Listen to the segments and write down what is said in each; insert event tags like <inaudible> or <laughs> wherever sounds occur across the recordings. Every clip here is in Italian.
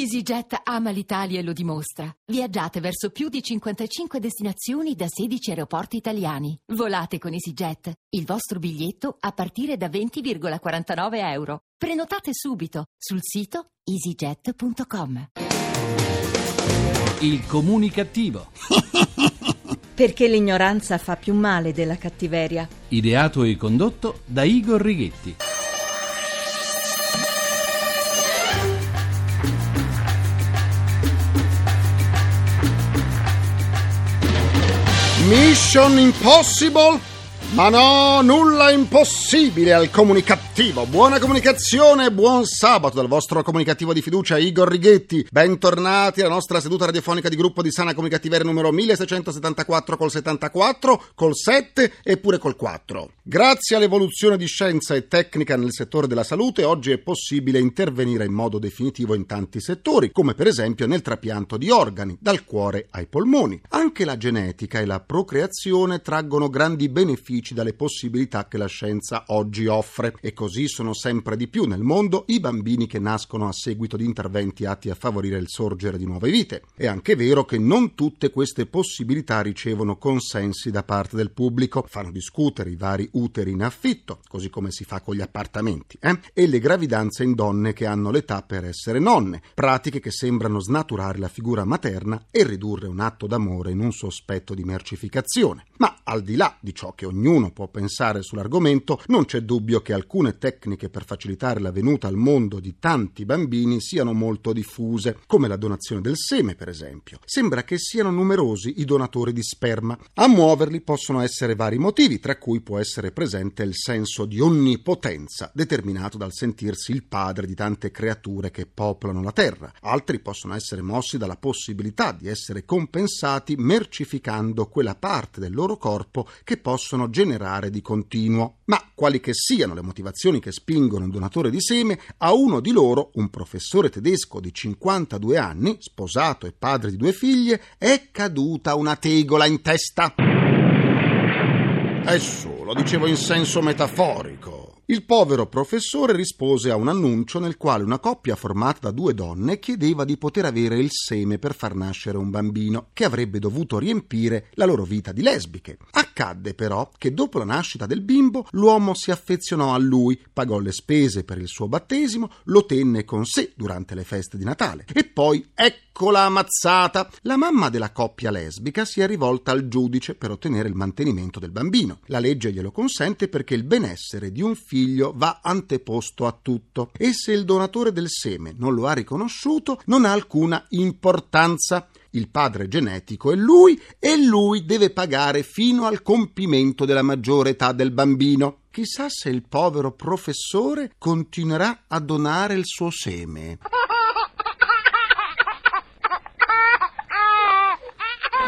EasyJet ama l'Italia e lo dimostra. Viaggiate verso più di 55 destinazioni da 16 aeroporti italiani. Volate con EasyJet. Il vostro biglietto a partire da 20,49 euro. Prenotate subito sul sito easyjet.com. Il comunicativo. <laughs> Perché l'ignoranza fa più male della cattiveria. Ideato e condotto da Igor Righetti. Mission Impossible? Ma no, nulla è impossibile al comunicativo. Buona comunicazione, buon sabato dal vostro comunicativo di fiducia Igor Righetti. Bentornati alla nostra seduta radiofonica di gruppo di sana comunicativeria numero 1674 col 74, col 7 e pure col 4. Grazie all'evoluzione di scienza e tecnica nel settore della salute, oggi è possibile intervenire in modo definitivo in tanti settori, come per esempio nel trapianto di organi, dal cuore ai polmoni. Anche la genetica e la procreazione traggono grandi benefici dalle possibilità che la scienza oggi offre e così sono sempre di più nel mondo i bambini che nascono a seguito di interventi atti a favorire il sorgere di nuove vite. È anche vero che non tutte queste possibilità ricevono consensi da parte del pubblico, fanno discutere i vari uteri in affitto, così come si fa con gli appartamenti, eh? e le gravidanze in donne che hanno l'età per essere nonne, pratiche che sembrano snaturare la figura materna e ridurre un atto d'amore in un sospetto di mercificazione. Ma al di là di ciò che ognuno può pensare sull'argomento, non c'è dubbio che alcune tecniche per facilitare la venuta al mondo di tanti bambini siano molto diffuse, come la donazione del seme, per esempio. Sembra che siano numerosi i donatori di sperma. A muoverli possono essere vari motivi, tra cui può essere presente il senso di onnipotenza, determinato dal sentirsi il padre di tante creature che popolano la terra. Altri possono essere mossi dalla possibilità di essere compensati mercificando quella parte del loro corpo che possono generare di continuo. Ma quali che siano le motivazioni che spingono un donatore di seme, a uno di loro, un professore tedesco di 52 anni, sposato e padre di due figlie, è caduta una tegola in testa. È solo, dicevo in senso metaforico. Il povero professore rispose a un annuncio nel quale una coppia formata da due donne chiedeva di poter avere il seme per far nascere un bambino, che avrebbe dovuto riempire la loro vita di lesbiche. Accadde però che dopo la nascita del bimbo l'uomo si affezionò a lui, pagò le spese per il suo battesimo, lo tenne con sé durante le feste di Natale. E poi ecco la ammazzata! La mamma della coppia lesbica si è rivolta al giudice per ottenere il mantenimento del bambino. La legge glielo consente perché il benessere di un figlio figlio va anteposto a tutto e se il donatore del seme non lo ha riconosciuto non ha alcuna importanza. Il padre genetico è lui e lui deve pagare fino al compimento della maggiore età del bambino. Chissà se il povero professore continuerà a donare il suo seme.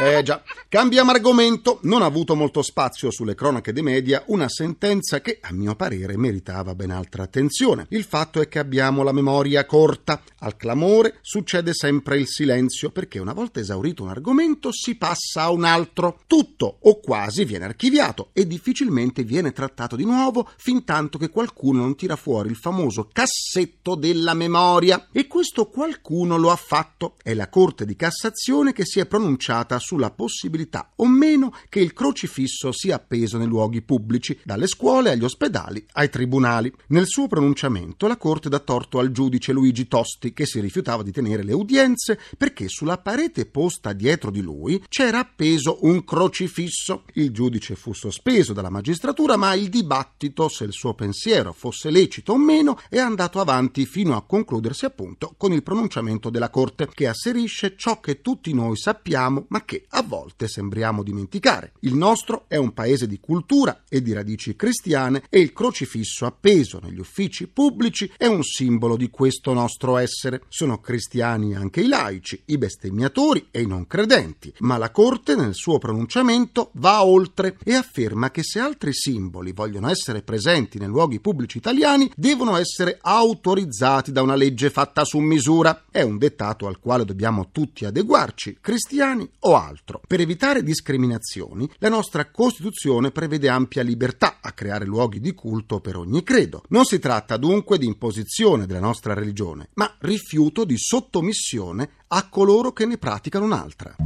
Eh già, cambiamo argomento. Non ha avuto molto spazio sulle cronache dei media una sentenza che, a mio parere, meritava ben altra attenzione. Il fatto è che abbiamo la memoria corta. Al clamore succede sempre il silenzio, perché una volta esaurito un argomento si passa a un altro. Tutto o quasi viene archiviato e difficilmente viene trattato di nuovo fin tanto che qualcuno non tira fuori il famoso cassetto della memoria. E questo qualcuno lo ha fatto. È la Corte di Cassazione che si è pronunciata sulla possibilità o meno che il crocifisso sia appeso nei luoghi pubblici, dalle scuole agli ospedali ai tribunali. Nel suo pronunciamento la Corte dà torto al giudice Luigi Tosti che si rifiutava di tenere le udienze perché sulla parete posta dietro di lui c'era appeso un crocifisso. Il giudice fu sospeso dalla magistratura ma il dibattito, se il suo pensiero fosse lecito o meno, è andato avanti fino a concludersi appunto con il pronunciamento della Corte che asserisce ciò che tutti noi sappiamo ma che a volte sembriamo dimenticare. Il nostro è un paese di cultura e di radici cristiane e il crocifisso appeso negli uffici pubblici è un simbolo di questo nostro essere. Sono cristiani anche i laici, i bestemmiatori e i non credenti, ma la Corte nel suo pronunciamento va oltre e afferma che se altri simboli vogliono essere presenti nei luoghi pubblici italiani devono essere autorizzati da una legge fatta su misura. È un dettato al quale dobbiamo tutti adeguarci, cristiani o altri altro. Per evitare discriminazioni, la nostra Costituzione prevede ampia libertà a creare luoghi di culto per ogni credo. Non si tratta dunque di imposizione della nostra religione, ma rifiuto di sottomissione a coloro che ne praticano un'altra.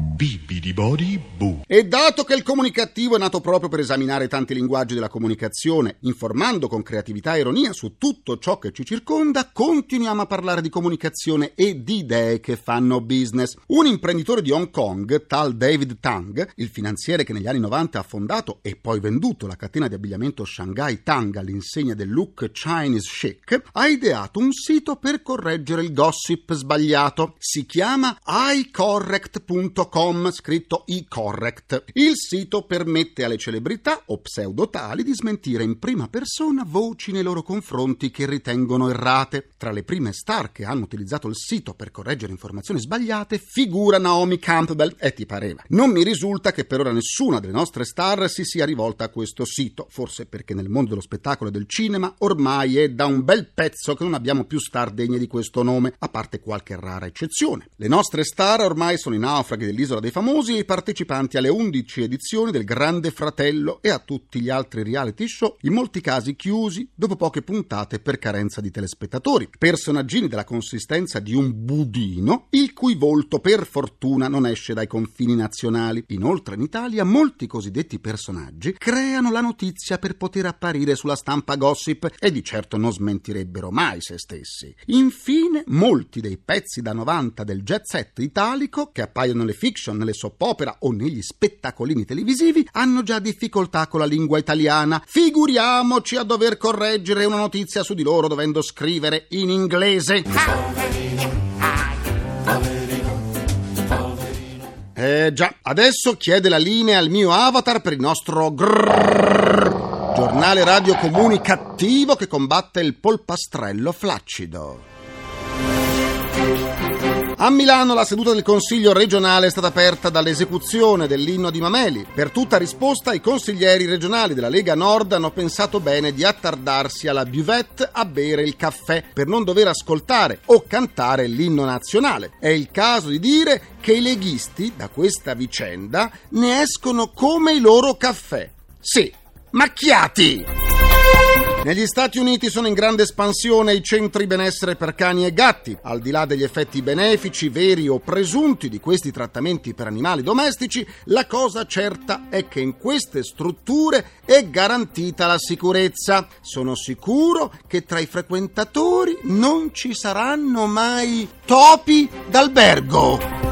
E dato che il comunicativo è nato proprio per esaminare tanti linguaggi della comunicazione, informando con creatività e ironia su tutto ciò che ci circonda, continuiamo a parlare di comunicazione e di idee che fanno business. Un imprenditore di Hong Kong, tal David Tang, il finanziere che negli anni 90 ha fondato e poi venduto la catena di abbigliamento Shanghai Tang all'insegna del look Chinese chic, ha ideato un sito per correggere il gossip sbagliato. Si chiama chiama icorrect.com, scritto icorrect. Il sito permette alle celebrità o pseudotali di smentire in prima persona voci nei loro confronti che ritengono errate. Tra le prime star che hanno utilizzato il sito per correggere informazioni sbagliate figura Naomi Campbell e ti pareva. Non mi risulta che per ora nessuna delle nostre star si sia rivolta a questo sito, forse perché nel mondo dello spettacolo e del cinema ormai è da un bel pezzo che non abbiamo più star degne di questo nome, a parte qualche rara eccezione. Le nostre star ormai sono i naufraghi dell'Isola dei Famosi e i partecipanti alle 11 edizioni del Grande Fratello e a tutti gli altri reality show, in molti casi chiusi dopo poche puntate per carenza di telespettatori. Personaggini della consistenza di un budino, il cui volto per fortuna non esce dai confini nazionali. Inoltre in Italia molti cosiddetti personaggi creano la notizia per poter apparire sulla stampa gossip e di certo non smentirebbero mai se stessi. Infine, molti dei pezzi da 90 del jet set italico che appaiono nelle fiction, nelle soap opera o negli spettacolini televisivi hanno già difficoltà con la lingua italiana. Figuriamoci a dover correggere una notizia su di loro dovendo scrivere in inglese. Eh già, adesso chiede la linea al mio avatar per il nostro grrrr, giornale radio comunicativo che combatte il polpastrello flaccido. A Milano la seduta del Consiglio regionale è stata aperta dall'esecuzione dell'inno di Mameli. Per tutta risposta i consiglieri regionali della Lega Nord hanno pensato bene di attardarsi alla buvette a bere il caffè per non dover ascoltare o cantare l'inno nazionale. È il caso di dire che i leghisti da questa vicenda ne escono come i loro caffè. Sì, macchiati! Negli Stati Uniti sono in grande espansione i centri benessere per cani e gatti. Al di là degli effetti benefici, veri o presunti, di questi trattamenti per animali domestici, la cosa certa è che in queste strutture è garantita la sicurezza. Sono sicuro che tra i frequentatori non ci saranno mai topi d'albergo.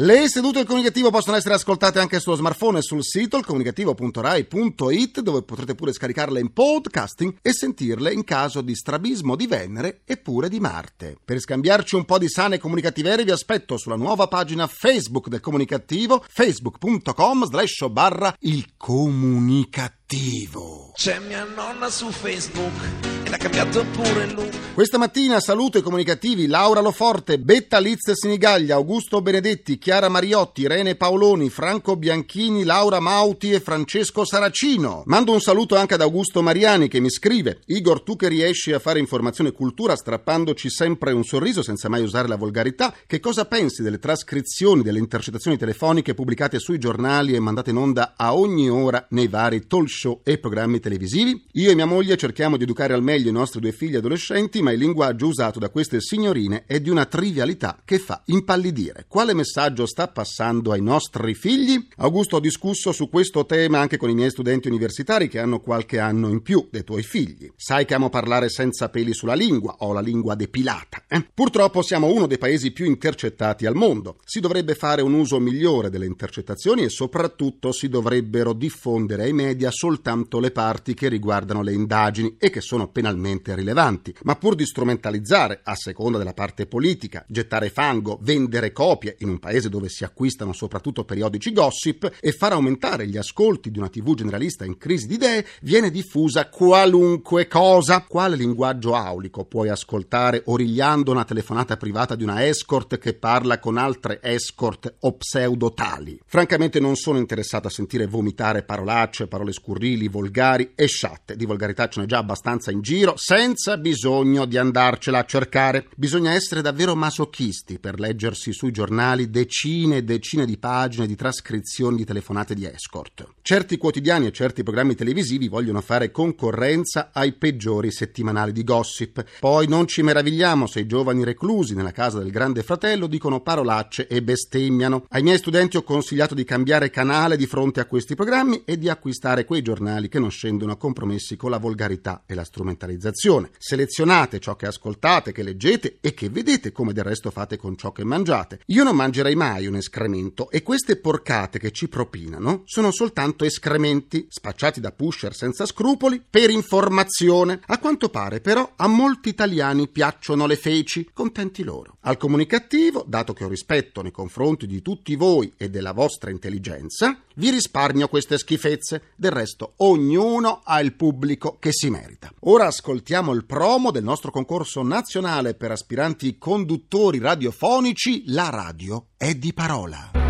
Le sedute del comunicativo possono essere ascoltate anche sullo smartphone e sul sito comunicativo.rai.it dove potrete pure scaricarle in podcasting e sentirle in caso di strabismo di Venere e pure di Marte. Per scambiarci un po' di sane comunicativerie vi aspetto sulla nuova pagina Facebook del comunicativo facebook.com slash barra il comunicativo. C'è mia nonna su Facebook l'ha cambiato pure look. Questa mattina saluto i comunicativi Laura Loforte, Betta Liz Sinigaglia, Augusto Benedetti, Chiara Mariotti, Rene Paoloni, Franco Bianchini, Laura Mauti e Francesco Saracino. Mando un saluto anche ad Augusto Mariani che mi scrive: Igor, tu che riesci a fare informazione e cultura strappandoci sempre un sorriso senza mai usare la volgarità, che cosa pensi delle trascrizioni delle intercettazioni telefoniche pubblicate sui giornali e mandate in onda a ogni ora nei vari talk show e programmi televisivi? Io e mia moglie cerchiamo di educare al meglio i nostri due figli adolescenti, ma il linguaggio usato da queste signorine è di una trivialità che fa impallidire. Quale messaggio sta passando ai nostri figli? Augusto, ho discusso su questo tema anche con i miei studenti universitari che hanno qualche anno in più dei tuoi figli. Sai che amo parlare senza peli sulla lingua, ho la lingua depilata. Eh? Purtroppo siamo uno dei paesi più intercettati al mondo. Si dovrebbe fare un uso migliore delle intercettazioni e soprattutto si dovrebbero diffondere ai media soltanto le parti che riguardano le indagini e che sono penalmente rilevanti. Ma pur di strumentalizzare, a seconda della parte politica, gettare fango, vendere copie in un paese dove si acquistano soprattutto periodici gossip e far aumentare gli ascolti di una TV generalista in crisi di idee, viene diffusa qualunque cosa. Quale linguaggio aulico puoi ascoltare origliando una telefonata privata di una escort che parla con altre escort o pseudotali? Francamente non sono interessato a sentire vomitare parolacce, parole scurrili, volgari e sciatte. Di volgarità ce n'è già abbastanza in giro giro senza bisogno di andarcela a cercare. Bisogna essere davvero masochisti per leggersi sui giornali decine e decine di pagine di trascrizioni di telefonate di escort. Certi quotidiani e certi programmi televisivi vogliono fare concorrenza ai peggiori settimanali di gossip. Poi non ci meravigliamo se i giovani reclusi nella casa del grande fratello dicono parolacce e bestemmiano. Ai miei studenti ho consigliato di cambiare canale di fronte a questi programmi e di acquistare quei giornali che non scendono a compromessi con la volgarità e la strumentalizzazione. Selezionate ciò che ascoltate, che leggete e che vedete, come del resto fate con ciò che mangiate. Io non mangerei mai un escremento e queste porcate che ci propinano sono soltanto escrementi spacciati da pusher senza scrupoli per informazione. A quanto pare, però, a molti italiani piacciono le feci, contenti loro. Al comunicativo, dato che ho rispetto nei confronti di tutti voi e della vostra intelligenza, vi risparmio queste schifezze. Del resto, ognuno ha il pubblico che si merita. Ora ascoltiamo il promo del nostro concorso nazionale per aspiranti conduttori radiofonici. La radio è di parola.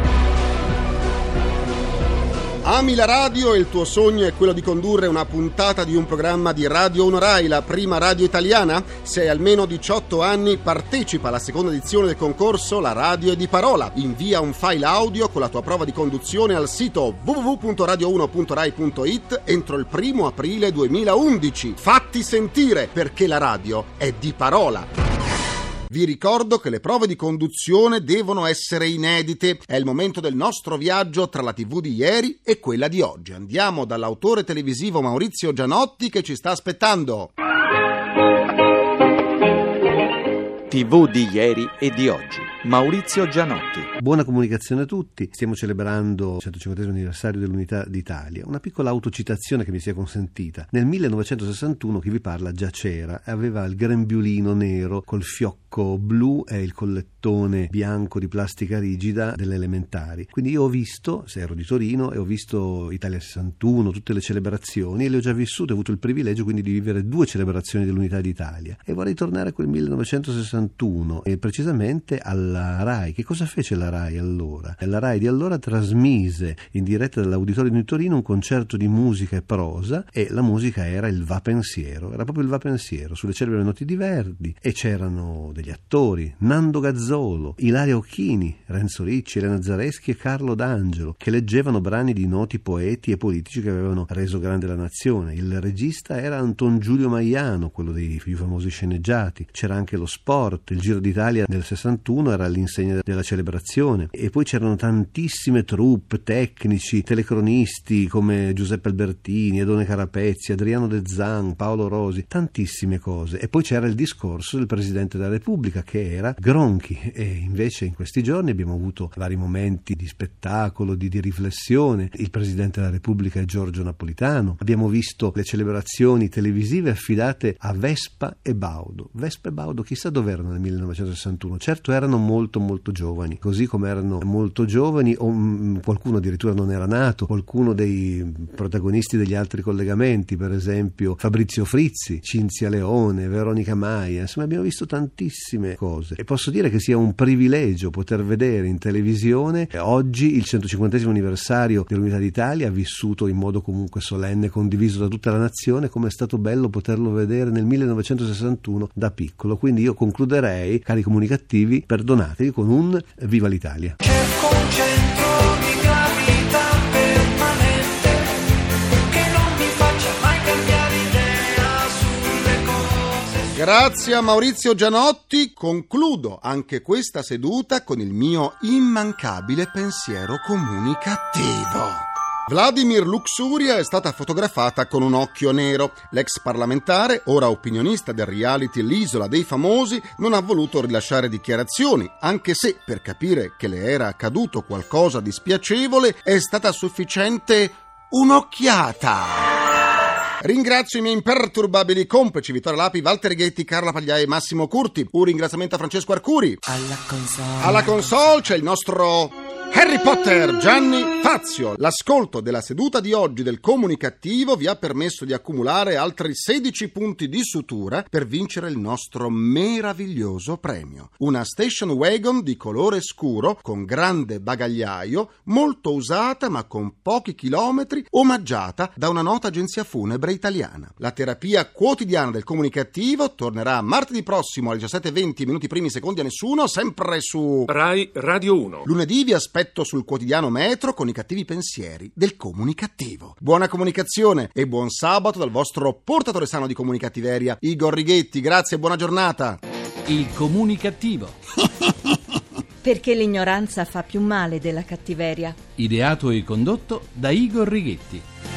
Ami la radio e il tuo sogno è quello di condurre una puntata di un programma di Radio 1 Rai, la prima radio italiana? Se hai almeno 18 anni, partecipa alla seconda edizione del concorso La radio è di parola. Invia un file audio con la tua prova di conduzione al sito www.radio1.rai.it entro il primo aprile 2011. Fatti sentire perché la radio è di parola. Vi ricordo che le prove di conduzione devono essere inedite. È il momento del nostro viaggio tra la TV di ieri e quella di oggi. Andiamo dall'autore televisivo Maurizio Gianotti che ci sta aspettando. TV di ieri e di oggi. Maurizio Gianotti. Buona comunicazione a tutti. Stiamo celebrando il 150 anniversario dell'Unità d'Italia. Una piccola autocitazione che mi sia consentita. Nel 1961 chi vi parla già c'era, aveva il grembiulino nero col fiocco blu e il collettone bianco di plastica rigida delle elementari. Quindi io ho visto, se ero di Torino, e ho visto Italia 61, tutte le celebrazioni e le ho già vissute, ho avuto il privilegio quindi di vivere due celebrazioni dell'Unità d'Italia. E vorrei tornare a quel 1961 e precisamente alla RAI. Che cosa fece la RAI allora? La RAI di allora trasmise in diretta dall'Auditorio di Torino un concerto di musica e prosa e la musica era il Va Pensiero, era proprio il Va Pensiero, sulle celebre noti di Verdi e c'erano degli attori, Nando Gazzolo, Ilaria Occhini, Renzo Ricci, Elena Zareschi e Carlo D'Angelo, che leggevano brani di noti poeti e politici che avevano reso grande la nazione. Il regista era Anton Giulio Maiano, quello dei più famosi sceneggiati. C'era anche lo sport, il Giro d'Italia del 61 era all'insegna della celebrazione. E poi c'erano tantissime troupe, tecnici, telecronisti come Giuseppe Albertini, Edone Carapezzi, Adriano De Zan, Paolo Rosi, tantissime cose. E poi c'era il discorso del Presidente della Repubblica che era Gronchi. E invece in questi giorni abbiamo avuto vari momenti di spettacolo, di, di riflessione, il Presidente della Repubblica è Giorgio Napolitano, abbiamo visto le celebrazioni televisive affidate a Vespa e Baudo, Vespa e Baudo chissà dove erano nel 1961, certo erano molto molto giovani, così come erano molto giovani o mh, mm, qualcuno addirittura non era nato, qualcuno dei protagonisti degli altri collegamenti, per esempio Fabrizio Frizzi, Cinzia Leone, Veronica Maia, insomma abbiamo visto tantissime cose e posso dire che sia un privilegio poter vedere in televisione oggi il 150 anniversario dell'Unità d'Italia vissuto in modo comunque solenne, condiviso da tutta la nazione, come è stato bello poterlo vedere nel 1961 da piccolo. Quindi io concluderei, cari comunicativi, perdonatevi con un Viva l'Italia. Grazie a Maurizio Gianotti concludo anche questa seduta con il mio immancabile pensiero comunicativo. Vladimir Luxuria è stata fotografata con un occhio nero. L'ex parlamentare, ora opinionista del reality L'isola dei famosi, non ha voluto rilasciare dichiarazioni, anche se per capire che le era accaduto qualcosa di spiacevole è stata sufficiente un'occhiata. Ringrazio i miei imperturbabili complici Vittorio Lapi, Walter Ghetti, Carla Pagliai e Massimo Curti. Un ringraziamento a Francesco Arcuri. Alla console. Alla console c'è il nostro Harry Potter, Gianni Fazio. L'ascolto della seduta di oggi del Comunicativo vi ha permesso di accumulare altri 16 punti di sutura per vincere il nostro meraviglioso premio. Una station wagon di colore scuro con grande bagagliaio, molto usata ma con pochi chilometri, omaggiata da una nota agenzia funebre italiana. La terapia quotidiana del Comunicativo tornerà martedì prossimo alle 17.20 minuti primi secondi a nessuno, sempre su Rai Radio 1. Lunedì vi aspetto sul quotidiano Metro con i cattivi pensieri del comunicativo. Buona comunicazione e buon sabato dal vostro portatore sano di comunicattiveria, Igor Righetti. Grazie e buona giornata. Il comunicativo. <laughs> Perché l'ignoranza fa più male della cattiveria. Ideato e condotto da Igor Righetti.